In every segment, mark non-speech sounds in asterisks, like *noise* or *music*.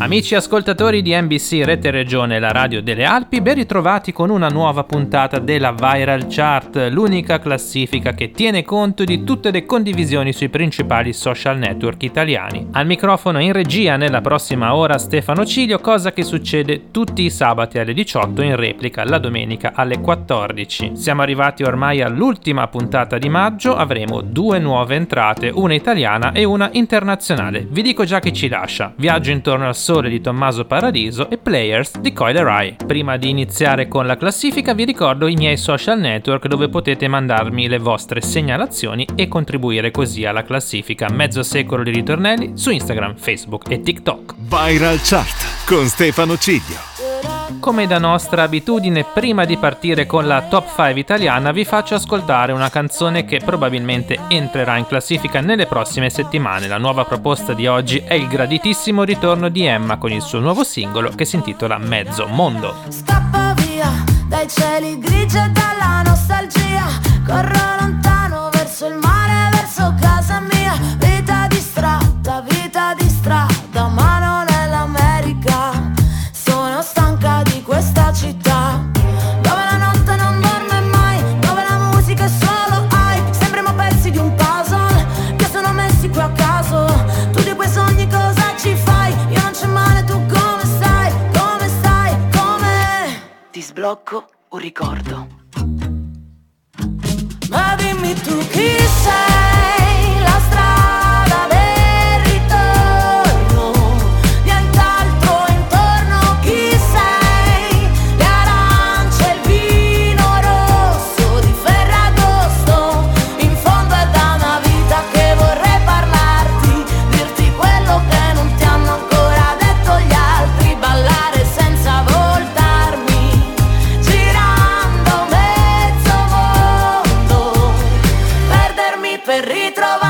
Amici ascoltatori di NBC Rete Regione, la radio delle Alpi, ben ritrovati con una nuova puntata della Viral Chart, l'unica classifica che tiene conto di tutte le condivisioni sui principali social network italiani. Al microfono in regia nella prossima ora Stefano Cilio, cosa che succede tutti i sabati alle 18 in replica la domenica alle 14. Siamo arrivati ormai all'ultima puntata di maggio, avremo due nuove entrate, una italiana e una internazionale. Vi dico già che ci lascia. Viaggio intorno al di Tommaso Paradiso e Players di Rai. Prima di iniziare con la classifica vi ricordo i miei social network dove potete mandarmi le vostre segnalazioni e contribuire così alla classifica Mezzo secolo di ritornelli su Instagram, Facebook e TikTok. Viral Chart con Stefano Ciglio. Come da nostra abitudine, prima di partire con la top 5 italiana, vi faccio ascoltare una canzone che probabilmente entrerà in classifica nelle prossime settimane. La nuova proposta di oggi è il graditissimo ritorno di Emma con il suo nuovo singolo che si intitola Mezzo Mondo. Scappa via dai cieli grigi e dalla nostalgia, corro sblocco un ricordo. Ma dimmi tu chi sei,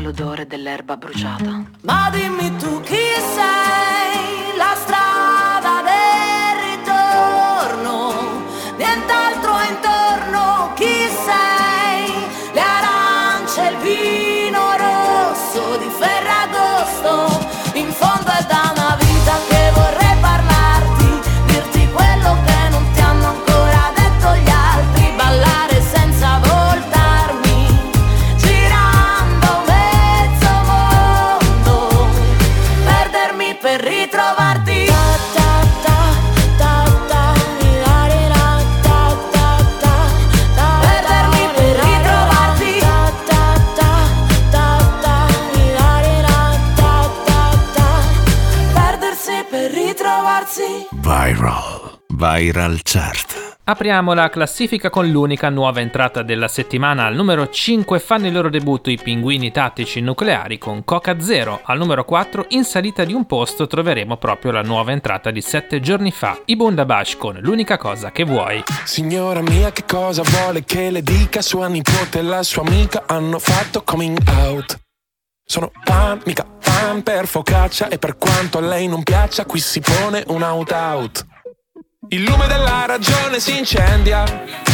l'odore dell'erba bruciata. Ma dimmi tu chi sei, la strada Viral. Chart. Apriamo la classifica con l'unica nuova entrata della settimana. Al numero 5 fanno il loro debutto i pinguini tattici nucleari con Coca Zero. Al numero 4, in salita di un posto, troveremo proprio la nuova entrata di 7 giorni fa, i Bundabash con L'unica cosa che vuoi. Signora mia, che cosa vuole che le dica? Sua nipote e la sua amica hanno fatto coming out. Sono fan, mica fan per focaccia e per quanto a lei non piaccia, qui si pone un out-out. Il lume della ragione si incendia.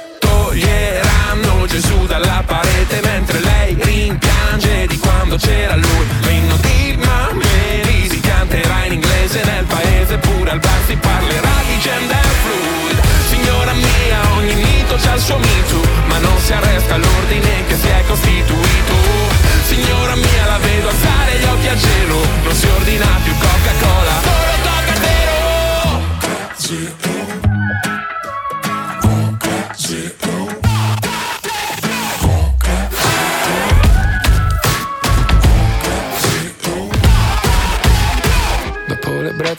toglieranno Gesù dalla parete mentre lei rimpiange di quando c'era lui. L'inno di Mameli si canterà in inglese nel paese, pure al bar si parlerà di gender fluid. Signora mia, ogni mito c'ha il suo mito, ma non si arresta l'ordine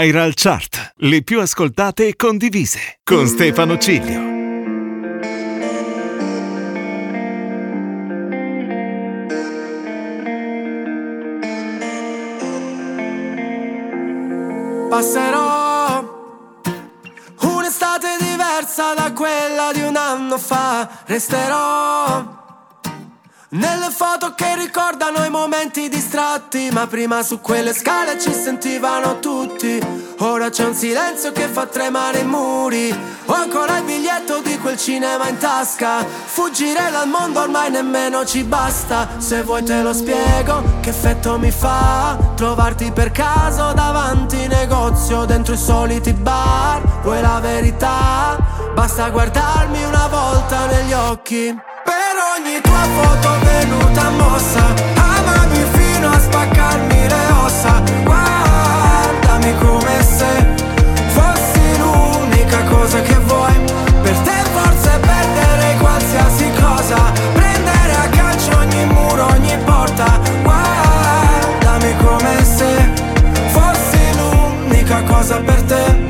Viral Chart, le più ascoltate e condivise, con Stefano Ciglio. Passerò un'estate diversa da quella di un anno fa, resterò nelle foto che ricordano i momenti distratti Ma prima su quelle scale ci sentivano tutti. Ora c'è un silenzio che fa tremare i muri. Ho ancora il biglietto di quel cinema in tasca. Fuggire dal mondo ormai nemmeno ci basta. Se vuoi te lo spiego che effetto mi fa Trovarti per caso davanti negozio Dentro i soliti bar? Vuoi la verità? Basta guardarmi una volta negli occhi ogni tua foto venuta mossa. Amami fino a spaccarmi le ossa. Guardami come se fossi l'unica cosa che vuoi. Per te forse perderei qualsiasi cosa. Prendere a calcio ogni muro, ogni porta. Guardami come se fossi l'unica cosa per te.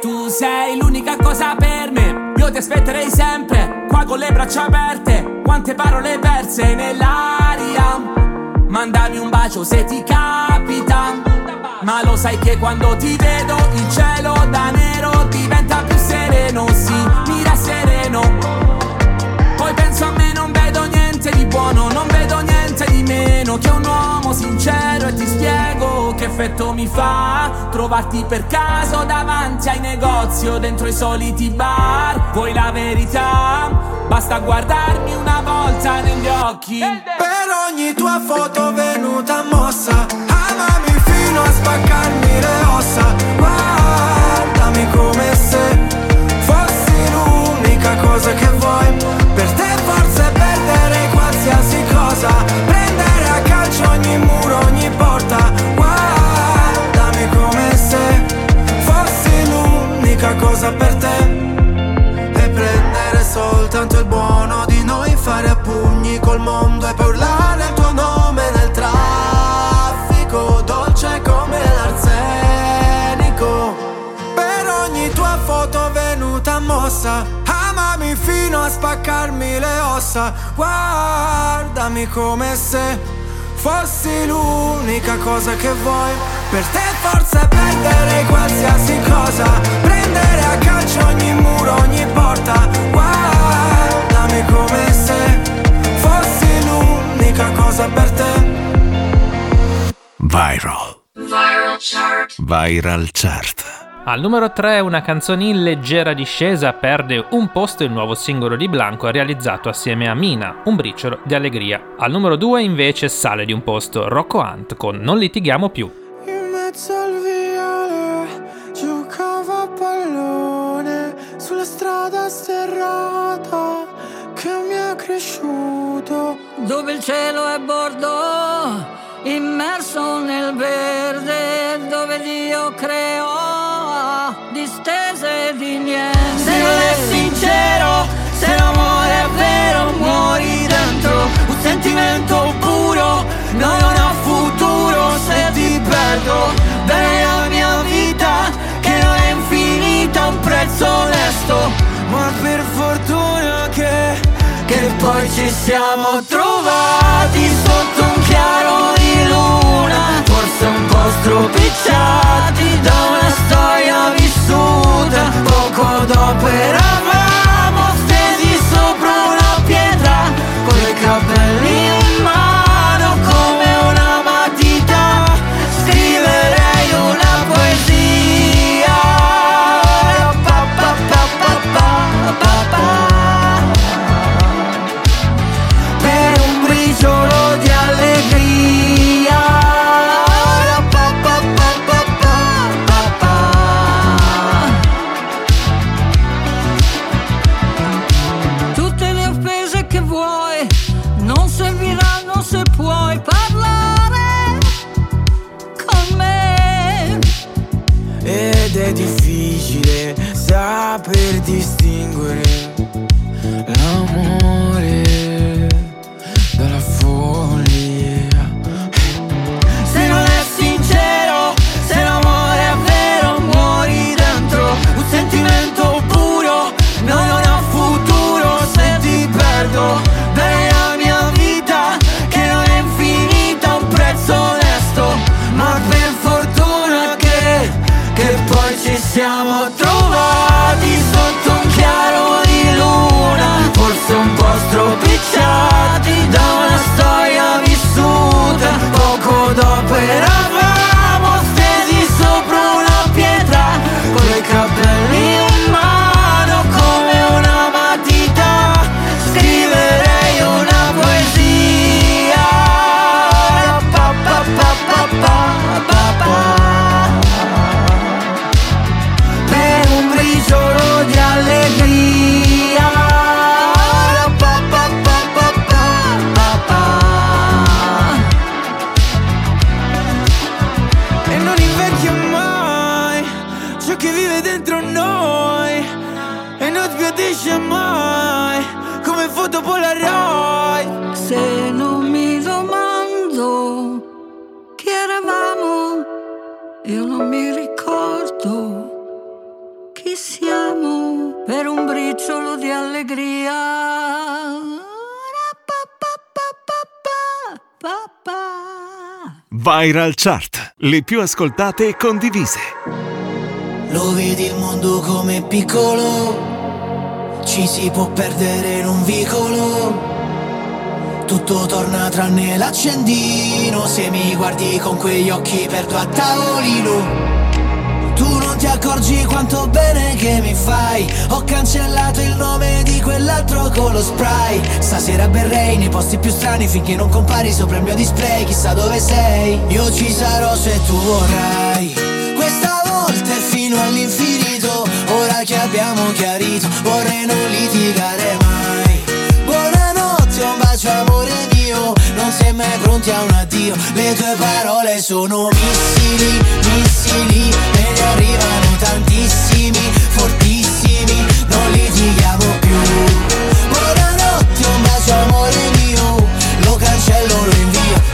Tu sei l'unica cosa per me. Io ti aspetterei sempre con le braccia aperte, quante parole perse nell'aria. mandami un bacio se ti capita. Ma lo sai che quando ti vedo il cielo da nero diventa più sereno, sì, mira sereno. Poi penso a me, non vedo niente di buono, non vedo meno che un uomo sincero e ti spiego che effetto mi fa trovarti per caso davanti ai negozi o dentro i soliti bar. Vuoi la verità? Basta guardarmi una volta negli occhi. Per ogni tua foto venuta mossa Amami fino a spaccarmi le ossa Guardami come se fossi l'unica cosa che le ossa guardami come se fossi l'unica cosa che vuoi per te forse perdere qualsiasi cosa prendere a calcio ogni muro ogni porta guardami come se fossi l'unica cosa per te Viral. Viral Chart. Al numero 3 una canzone in leggera discesa perde un posto il nuovo singolo di Blanco realizzato assieme a Mina, un briciolo di allegria. Al numero 2 invece sale di un posto Rocco Hunt con Non litighiamo più. In mezzo al viale giocava a pallone sulla strada sterrata che mi è cresciuto. dove il cielo è bordo, immerso nel verde, dove Dio creò distese di niente. Se non è sincero, se l'amore è vero, muori dentro un sentimento puro, no, non ha futuro se ti perdo. Bene la mia vita, che non è infinita, un prezzo onesto, Ma per fortuna che che poi ci siamo trovati sotto un chiaro Forse un po' stropicciati da una storia vissuta. Poco dopo eravamo stesi sopra una pietra Con i capelli io non mi ricordo chi siamo per un briciolo di allegria. Viral Chart, le più ascoltate e condivise. Lo vedi il mondo come piccolo, ci si può perdere in un vicolo. Tutto torna tranne l'accendino, se mi guardi con quegli occhi perdo a tavolino. Tu non ti accorgi quanto bene che mi fai. Ho cancellato il nome di quell'altro con lo spray. Stasera berrei nei posti più strani Finché non compari sopra il mio display. Chissà dove sei. Io ci sarò se tu vorrai. Questa volta è fino all'infinito. Ora che abbiamo chiarito Vorrei non litigare mai Bacio amore mio Non sei mai pronti a un addio. Le tue parole sono missili, missili Me ne arrivano tantissimi, fortissimi Non litighiamo più. Buonanotte, un bacio amore mio Lo cancello, lo invio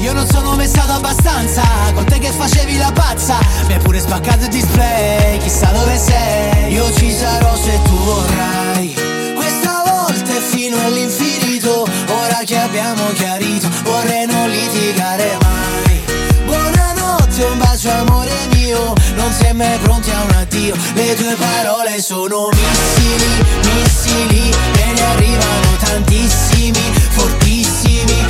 io non sono mai stato abbastanza Con te che facevi la pazza. Mi hai pure spaccato il display Chissà dove sei. Io ci sarò se tu vorrai. Questa volta è fino all'infinito Ora che abbiamo chiarito Vorrei non litigare mai. Buonanotte, un bacio amore mio Non sei mai pronti a un addio. Le tue parole sono missili, missili Me ne arrivano tantissimi, fortissimi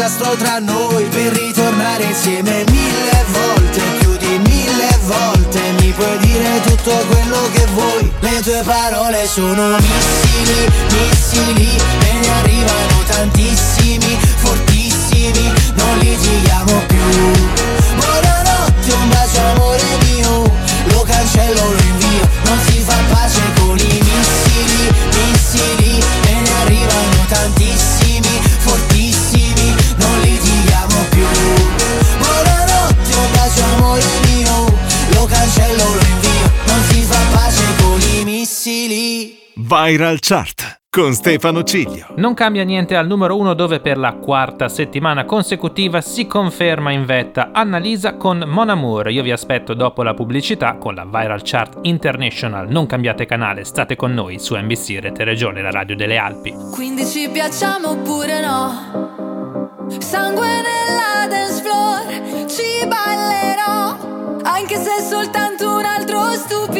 disastro tra noi Per ritornare insieme mille volte Più di mille volte. Mi puoi dire tutto quello che vuoi Le tue parole sono missili, missili Me ne arrivano tantissimi, fortissimi Non litighiamo più. Buonanotte, un bacio amore mio Lo cancello, lo invio Non si fa pace con i missili, missili Viral Chart con Stefano Ciglio. Non cambia niente al numero 1 dove per la quarta settimana consecutiva si conferma in vetta Annalisa con Mon Amour. Io vi aspetto dopo la pubblicità con la Viral Chart International. Non cambiate canale, state con noi su NBC Rete Regione, la radio delle Alpi. Quindi ci piacciamo oppure no? Sangue nella dance floor, ci ballerò. Anche se è soltanto un altro stupido.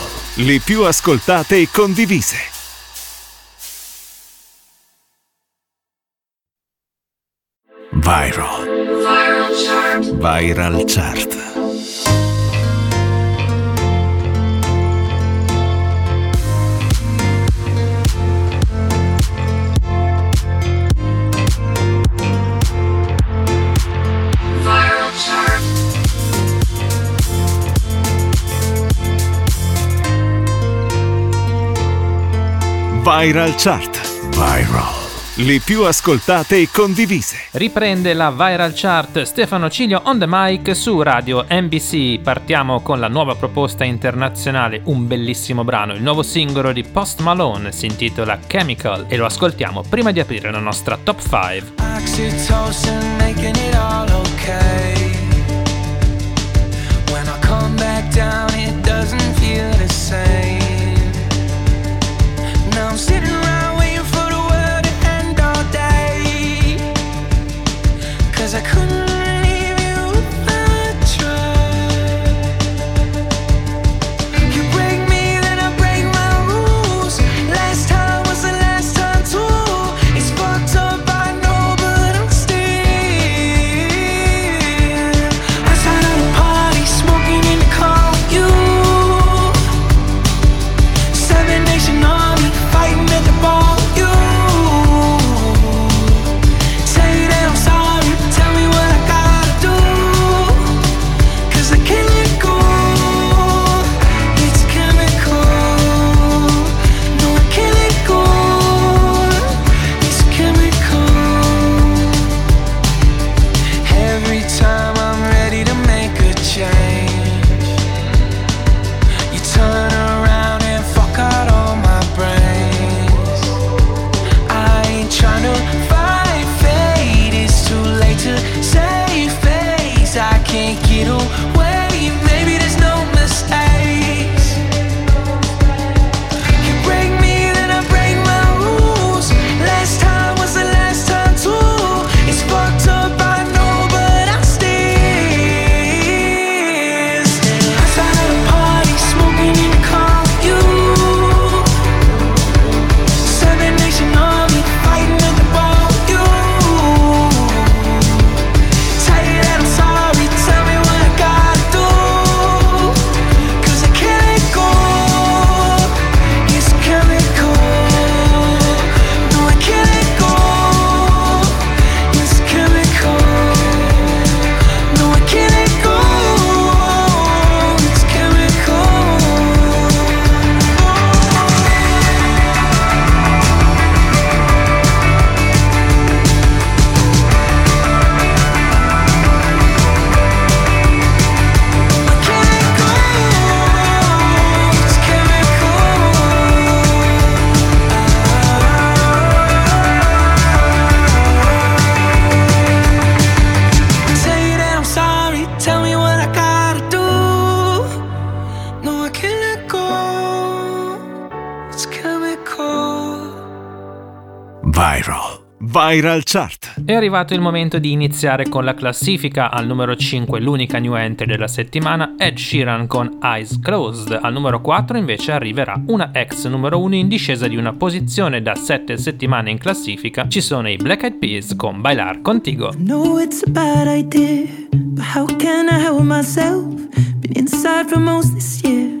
Le più ascoltate e condivise. Viral. Viral chart. Viral chart. Viral Chart. Viral le più ascoltate e condivise. Riprende la viral chart Stefano Ciglio on the mic su Radio NBC. Partiamo con la nuova proposta internazionale, un bellissimo brano, il nuovo singolo di Post Malone si intitola Chemical e lo ascoltiamo prima di aprire la nostra top 5. Oxytocin making it all okay. Viral. Viral Chart. È arrivato il momento di iniziare con la classifica. Al numero 5 l'unica new entry della settimana, Ed Sheeran con Eyes Closed. Al numero 4 invece arriverà una ex numero 1 in discesa di una posizione da 7 settimane in classifica. Ci sono i Black Eyed Peas con Bailar Contigo. No, it's a bad idea, but how can I help myself? Been inside for most this year.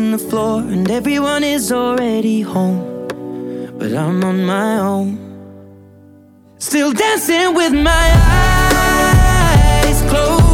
in the floor, and everyone is already home. But I'm on my own, still dancing with my eyes closed.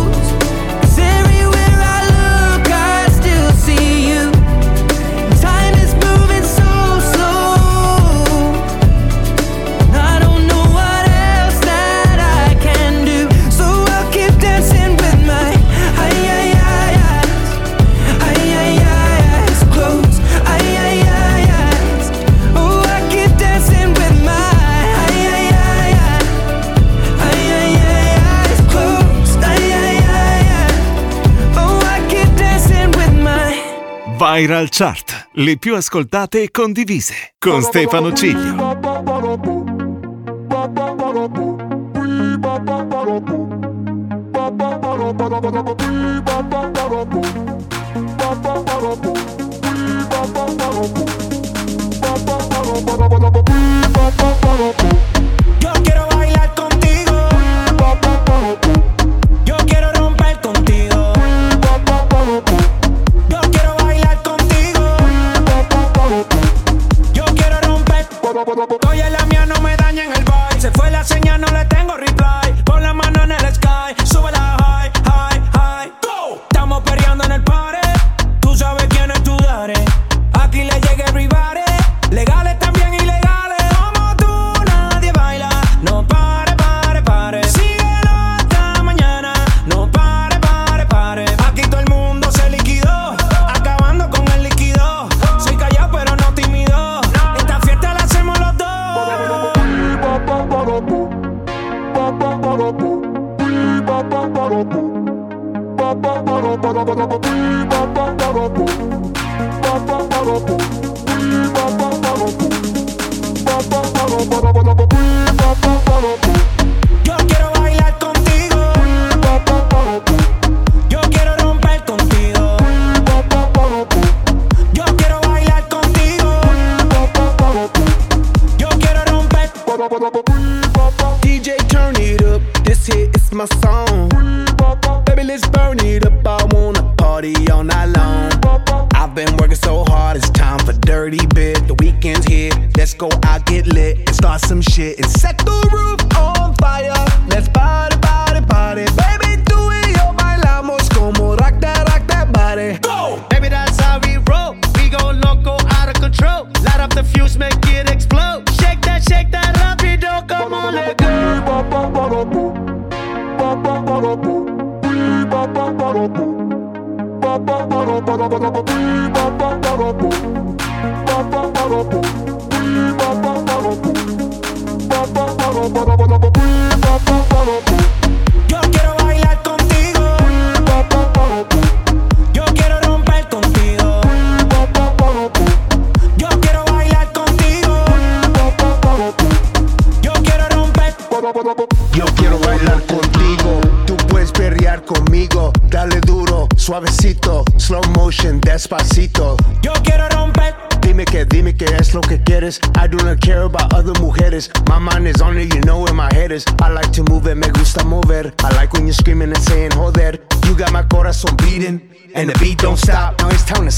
Viral Chart, le più ascoltate e condivise con Stefano Ciglio. Ba *laughs*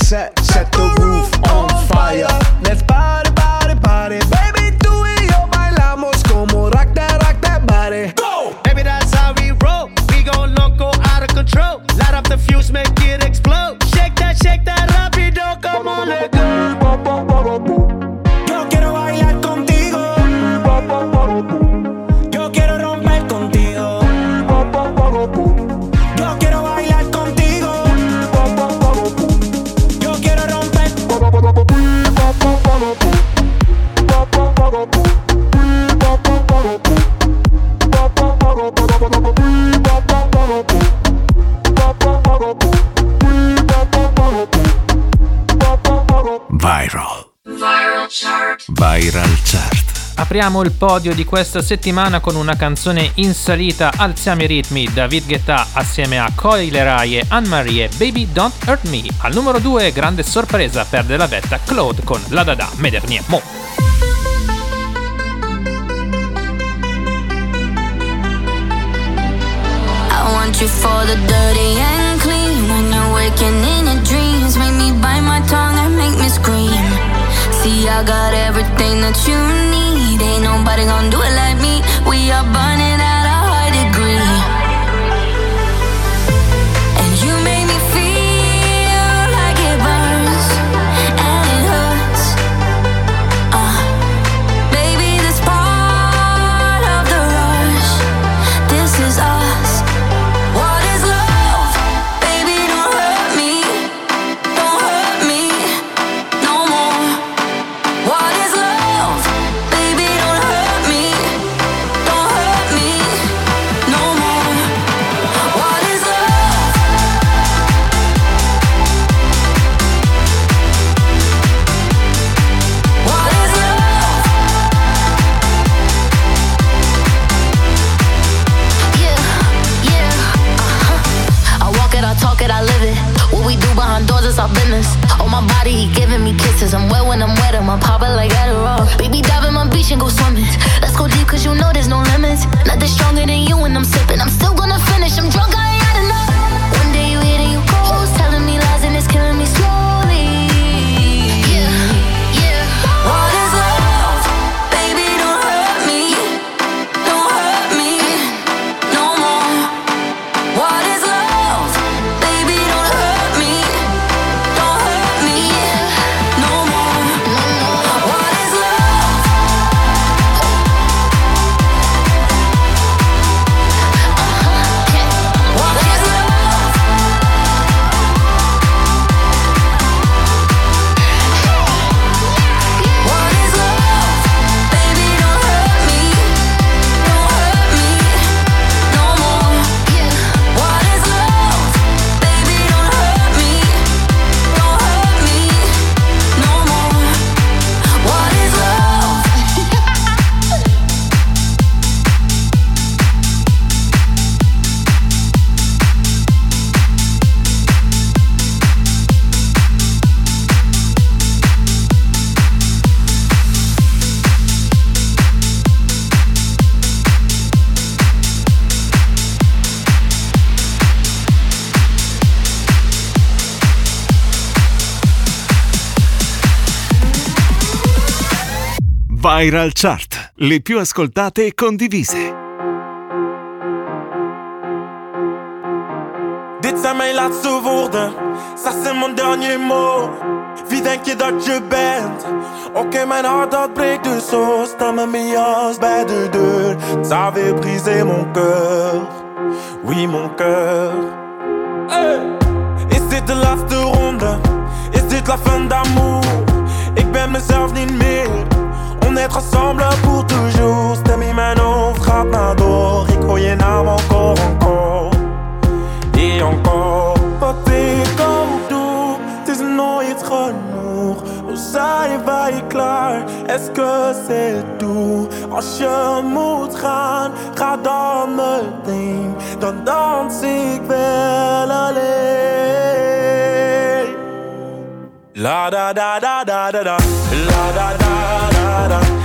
set, set the roof on fire. Let's party, party, party. Baby, tú y yo bailamos como rock that, rock that body. Go! Baby, that's how we roll. We go loco, out of control. Light up the fuse, make it explode. Shake that, shake that, rapido, come on, let go. apriamo il podio di questa settimana con una canzone in salita Alziamo i ritmi, David Guetta assieme a Coy Leray e Anne-Marie Baby Don't Hurt Me. Al numero 2, grande sorpresa, perde la vetta Claude con La Dada Medernier Mo. I want you for the dirty and clean When you're waking in your dreams Make me bite my tongue and make me scream See, I got everything that you need ain't nobody gonna do it like me. We are burning. Viral Chart, le più ascoltate e condivise. Dit zijn mijn laatste woorden, ça c'est mon dernier mot. Wie denk je dat je bent? Oké, okay, mijn hart dat breekt dus zo. Sta me mee bij de deur. Ça avait brisé mon cœur, oui mon cœur. Hey. Is dit de laatste ronde? Is de la fin d'amour? être pour toujours. Stemi Manon frappe un dos. Rico oh, Yenam encore, encore. Et encore. Oh, Poté comme tout. Tes noms être lourd. Où ça y va y. Est-ce que c'est tout? Als je moet gaan, ga dan meteen. Dan dans ik wel. La da da da da da. La da da da da.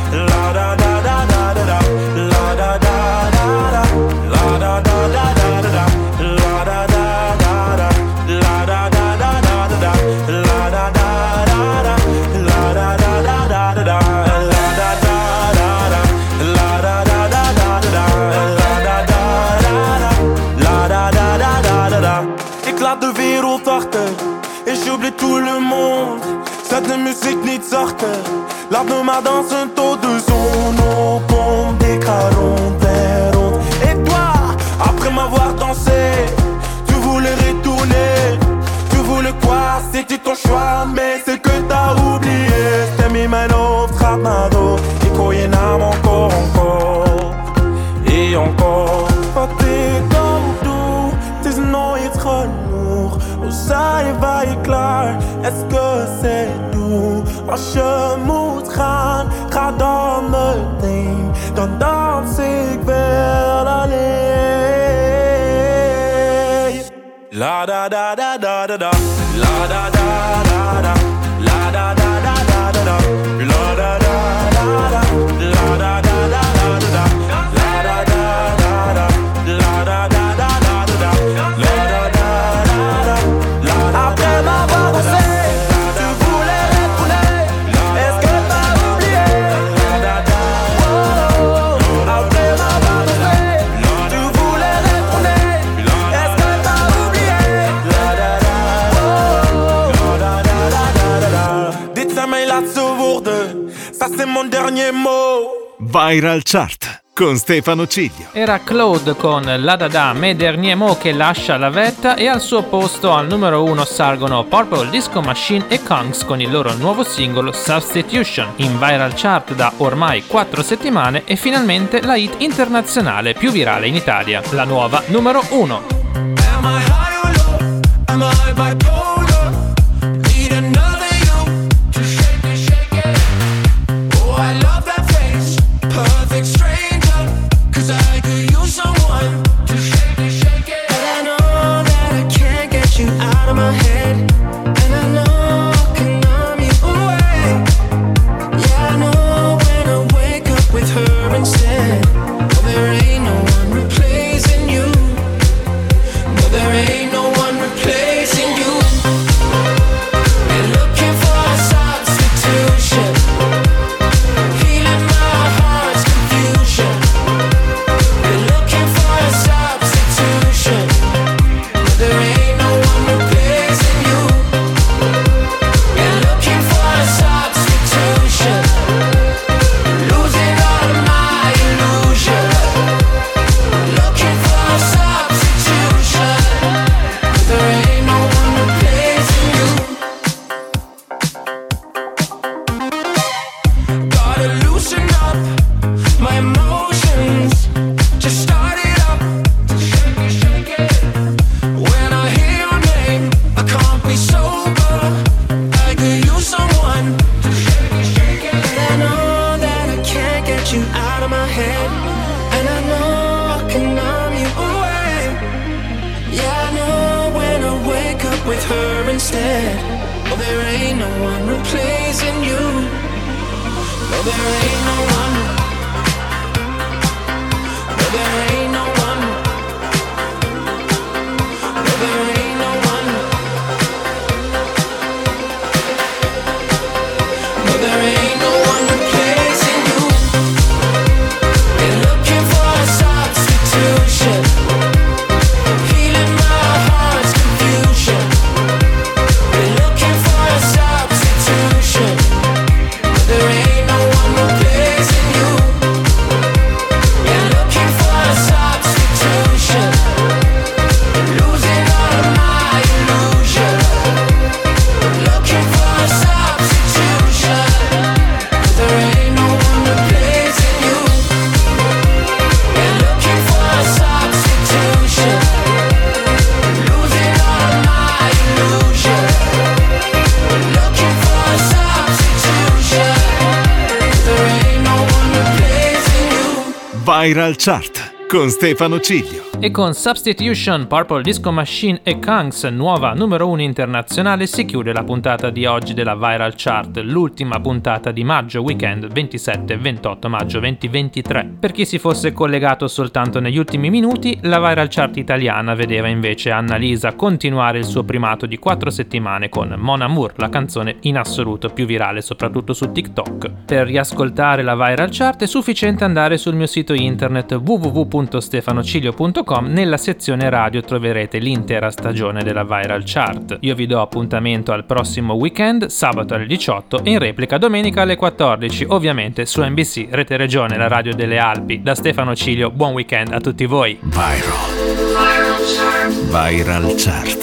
Tout le monde. Cette musique ni sorte. La demande dans un taux de zone pompe des Et toi, après m'avoir dansé Tu voulais retourner. Tu voulais quoi C'était ton choix Mais c'est que t'as oublié. C'était mi mano, trapmado Et koyenam encore, encore. Et encore. Is no, it's hard. Oh, ça va, est clair. Est-ce que c'est Als je moet gaan, ga dan meteen. Dan dans ik wel alleen. La da da da da da da. La da da Viral Chart con Stefano Ciglio. Era Claude con La Dada Me Dernier Mo che lascia la vetta e al suo posto al numero 1 salgono Purple Disco Machine e Kongs con il loro nuovo singolo Substitution in viral chart da ormai 4 settimane e finalmente la hit internazionale più virale in Italia, la nuova numero 1. Out of my head. And I know I can numb you away. Yeah, I know when I wake up with her instead. Oh, there ain't no one replacing you. No, there ain't no one. No, there ain't Viral Chart con Stefano Ciglio. E con Substitution, Purple Disco Machine e Kungs, nuova numero 1 internazionale, si chiude la puntata di oggi della Viral Chart, l'ultima puntata di maggio weekend 27-28 maggio 2023. Per chi si fosse collegato soltanto negli ultimi minuti, la Viral Chart italiana vedeva invece Annalisa continuare il suo primato di 4 settimane con Mon Amour, la canzone in assoluto più virale soprattutto su TikTok. Per riascoltare la Viral Chart è sufficiente andare sul mio sito internet www.stefanocilio.com nella sezione radio troverete l'intera stagione della Viral Chart. Io vi do appuntamento al prossimo weekend, sabato alle 18 e in replica domenica alle 14, ovviamente su NBC, Rete Regione, la radio delle Alpi. Da Stefano Cilio, buon weekend a tutti voi. Viral. Viral Chart. Viral Chart.